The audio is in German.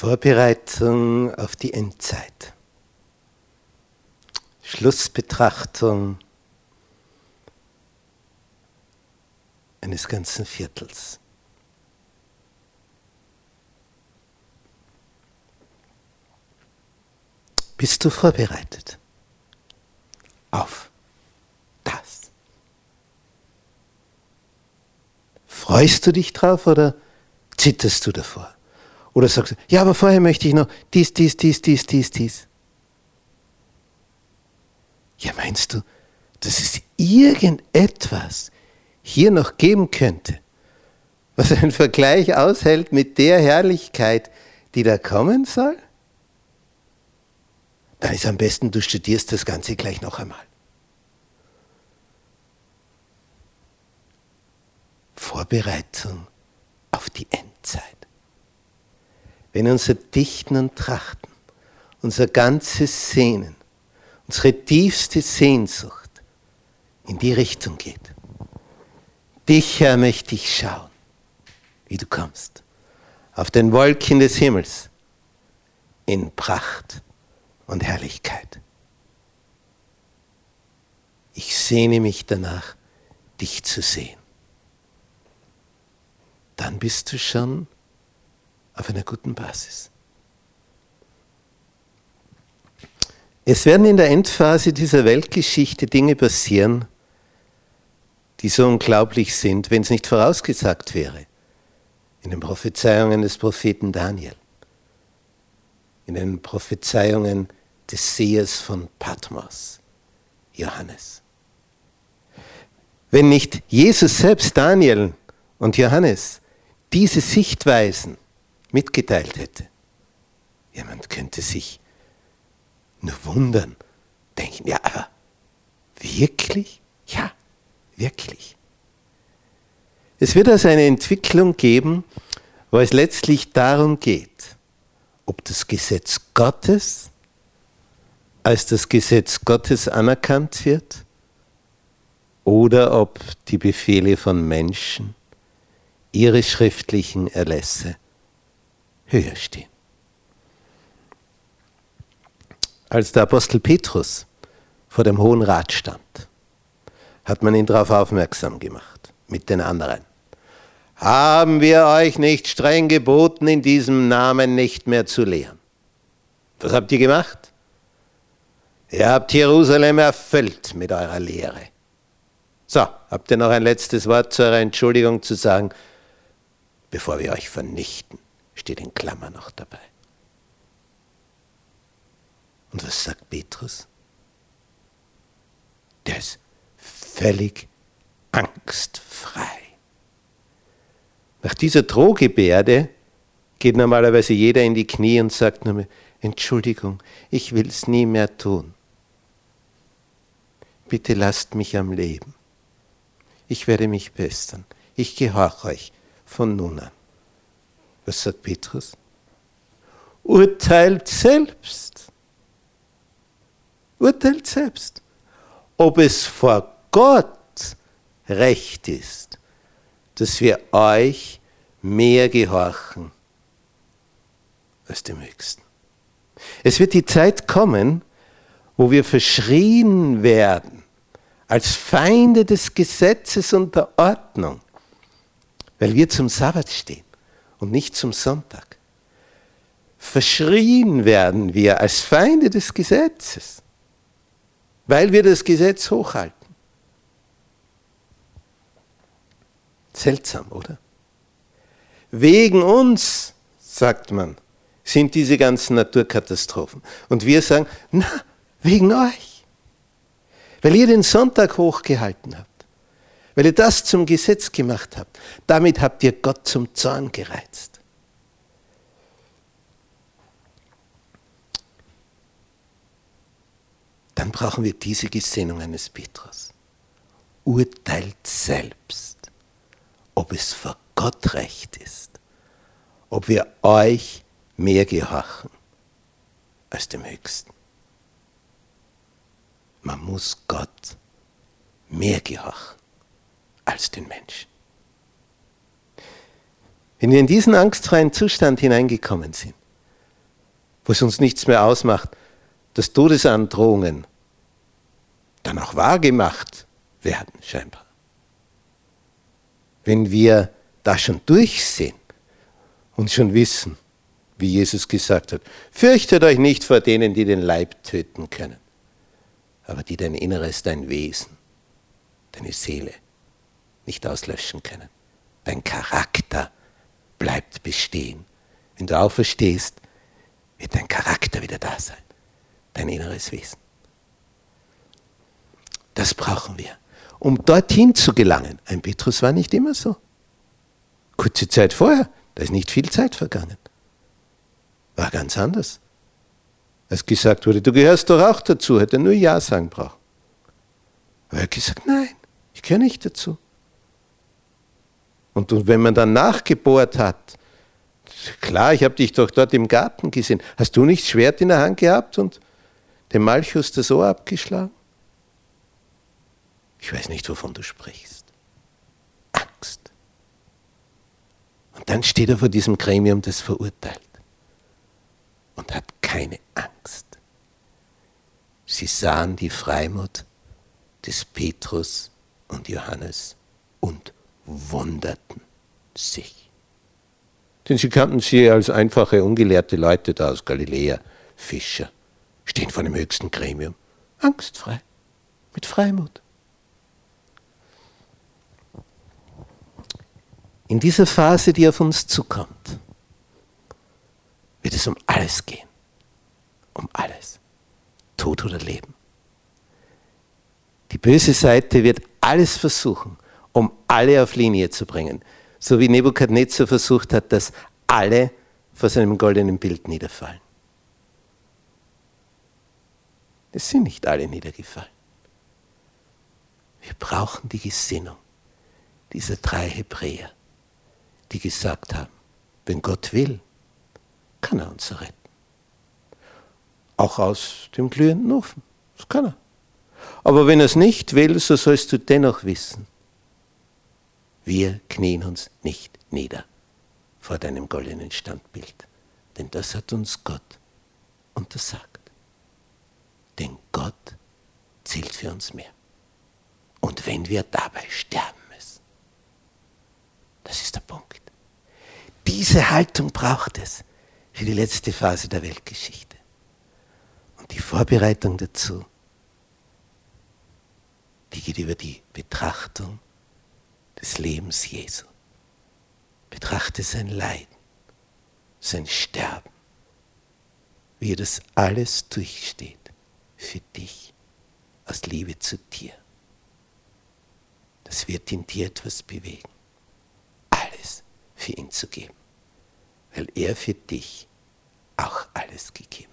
Vorbereitung auf die Endzeit. Schlussbetrachtung eines ganzen Viertels. Bist du vorbereitet auf das? Freust du dich drauf oder zitterst du davor? Oder sagst du, ja, aber vorher möchte ich noch dies, dies, dies, dies, dies, dies. Ja, meinst du, dass es irgendetwas hier noch geben könnte, was einen Vergleich aushält mit der Herrlichkeit, die da kommen soll? Dann ist am besten, du studierst das Ganze gleich noch einmal. Vorbereitung auf die Endzeit. Wenn unser Dichten und Trachten, unser ganzes Sehnen, unsere tiefste Sehnsucht in die Richtung geht. Dich, Herr, möchte ich schauen, wie du kommst, auf den Wolken des Himmels, in Pracht und Herrlichkeit. Ich sehne mich danach, dich zu sehen. Dann bist du schon auf einer guten Basis. Es werden in der Endphase dieser Weltgeschichte Dinge passieren, die so unglaublich sind, wenn es nicht vorausgesagt wäre in den Prophezeiungen des Propheten Daniel, in den Prophezeiungen des Sehers von Patmos, Johannes. Wenn nicht Jesus selbst, Daniel und Johannes diese Sichtweisen mitgeteilt hätte, jemand könnte sich nur wundern, denken, ja, aber wirklich? Ja, wirklich. Es wird also eine Entwicklung geben, wo es letztlich darum geht, ob das Gesetz Gottes als das Gesetz Gottes anerkannt wird oder ob die Befehle von Menschen, ihre schriftlichen Erlässe höher stehen. Als der Apostel Petrus vor dem Hohen Rat stand, hat man ihn darauf aufmerksam gemacht, mit den anderen. Haben wir euch nicht streng geboten, in diesem Namen nicht mehr zu lehren? Was habt ihr gemacht? Ihr habt Jerusalem erfüllt mit eurer Lehre. So, habt ihr noch ein letztes Wort zu eurer Entschuldigung zu sagen, bevor wir euch vernichten? Steht in Klammer noch dabei. Und was sagt Petrus? Der ist völlig angstfrei. Nach dieser Drohgebärde geht normalerweise jeder in die Knie und sagt nur, Entschuldigung, ich will es nie mehr tun bitte lasst mich am Leben. Ich werde mich bessern. Ich gehorche euch von nun an. Was sagt Petrus? Urteilt selbst. Urteilt selbst. Ob es vor Gott recht ist, dass wir euch mehr gehorchen als dem Höchsten. Es wird die Zeit kommen, wo wir verschrien werden als Feinde des Gesetzes und der Ordnung, weil wir zum Sabbat stehen und nicht zum Sonntag. Verschrien werden wir als Feinde des Gesetzes, weil wir das Gesetz hochhalten. Seltsam, oder? Wegen uns, sagt man, sind diese ganzen Naturkatastrophen. Und wir sagen, na, wegen euch weil ihr den Sonntag hochgehalten habt, weil ihr das zum Gesetz gemacht habt. Damit habt ihr Gott zum Zorn gereizt. Dann brauchen wir diese Gesinnung eines Petrus. Urteilt selbst, ob es vor Gott recht ist, ob wir euch mehr gehorchen als dem Höchsten. Man muss Gott mehr gehorchen als den Menschen. Wenn wir in diesen angstfreien Zustand hineingekommen sind, wo es uns nichts mehr ausmacht, dass Todesandrohungen dann auch wahrgemacht werden, scheinbar. Wenn wir da schon durchsehen und schon wissen, wie Jesus gesagt hat, fürchtet euch nicht vor denen, die den Leib töten können, aber die dein Inneres, dein Wesen, deine Seele nicht auslöschen können. Dein Charakter bleibt bestehen. Wenn du auferstehst, wird dein Charakter wieder da sein, dein inneres Wesen. Das brauchen wir, um dorthin zu gelangen. Ein Petrus war nicht immer so. Kurze Zeit vorher, da ist nicht viel Zeit vergangen. War ganz anders. Als gesagt wurde, du gehörst doch auch dazu, hätte er nur Ja sagen brauchen. Aber er hat gesagt, nein, ich gehöre nicht dazu. Und wenn man dann nachgebohrt hat, klar, ich habe dich doch dort im Garten gesehen, hast du nicht Schwert in der Hand gehabt und dem Malchus das Ohr abgeschlagen? Ich weiß nicht, wovon du sprichst. Angst. Und dann steht er vor diesem Gremium, das verurteilt und hat keine Angst. Sie sahen die Freimut des Petrus und Johannes und wunderten sich. Denn sie kannten sie als einfache, ungelehrte Leute da aus Galiläa, Fischer, stehen vor dem höchsten Gremium, angstfrei, mit Freimut. In dieser Phase, die auf uns zukommt, wird es um alles gehen. Um alles. Tod oder Leben. Die böse Seite wird alles versuchen, um alle auf Linie zu bringen. So wie Nebukadnezar versucht hat, dass alle vor seinem goldenen Bild niederfallen. Es sind nicht alle niedergefallen. Wir brauchen die Gesinnung dieser drei Hebräer die gesagt haben, wenn Gott will, kann er uns retten. Auch aus dem glühenden Ofen. Das kann er. Aber wenn er es nicht will, so sollst du dennoch wissen, wir knien uns nicht nieder vor deinem goldenen Standbild. Denn das hat uns Gott untersagt. Denn Gott zählt für uns mehr. Und wenn wir dabei sterben müssen, das ist der Punkt. Diese Haltung braucht es für die letzte Phase der Weltgeschichte. Und die Vorbereitung dazu, die geht über die Betrachtung des Lebens Jesu. Betrachte sein Leiden, sein Sterben, wie er das alles durchsteht für dich aus Liebe zu dir. Das wird in dir etwas bewegen für ihn zu geben, weil er für dich auch alles gegeben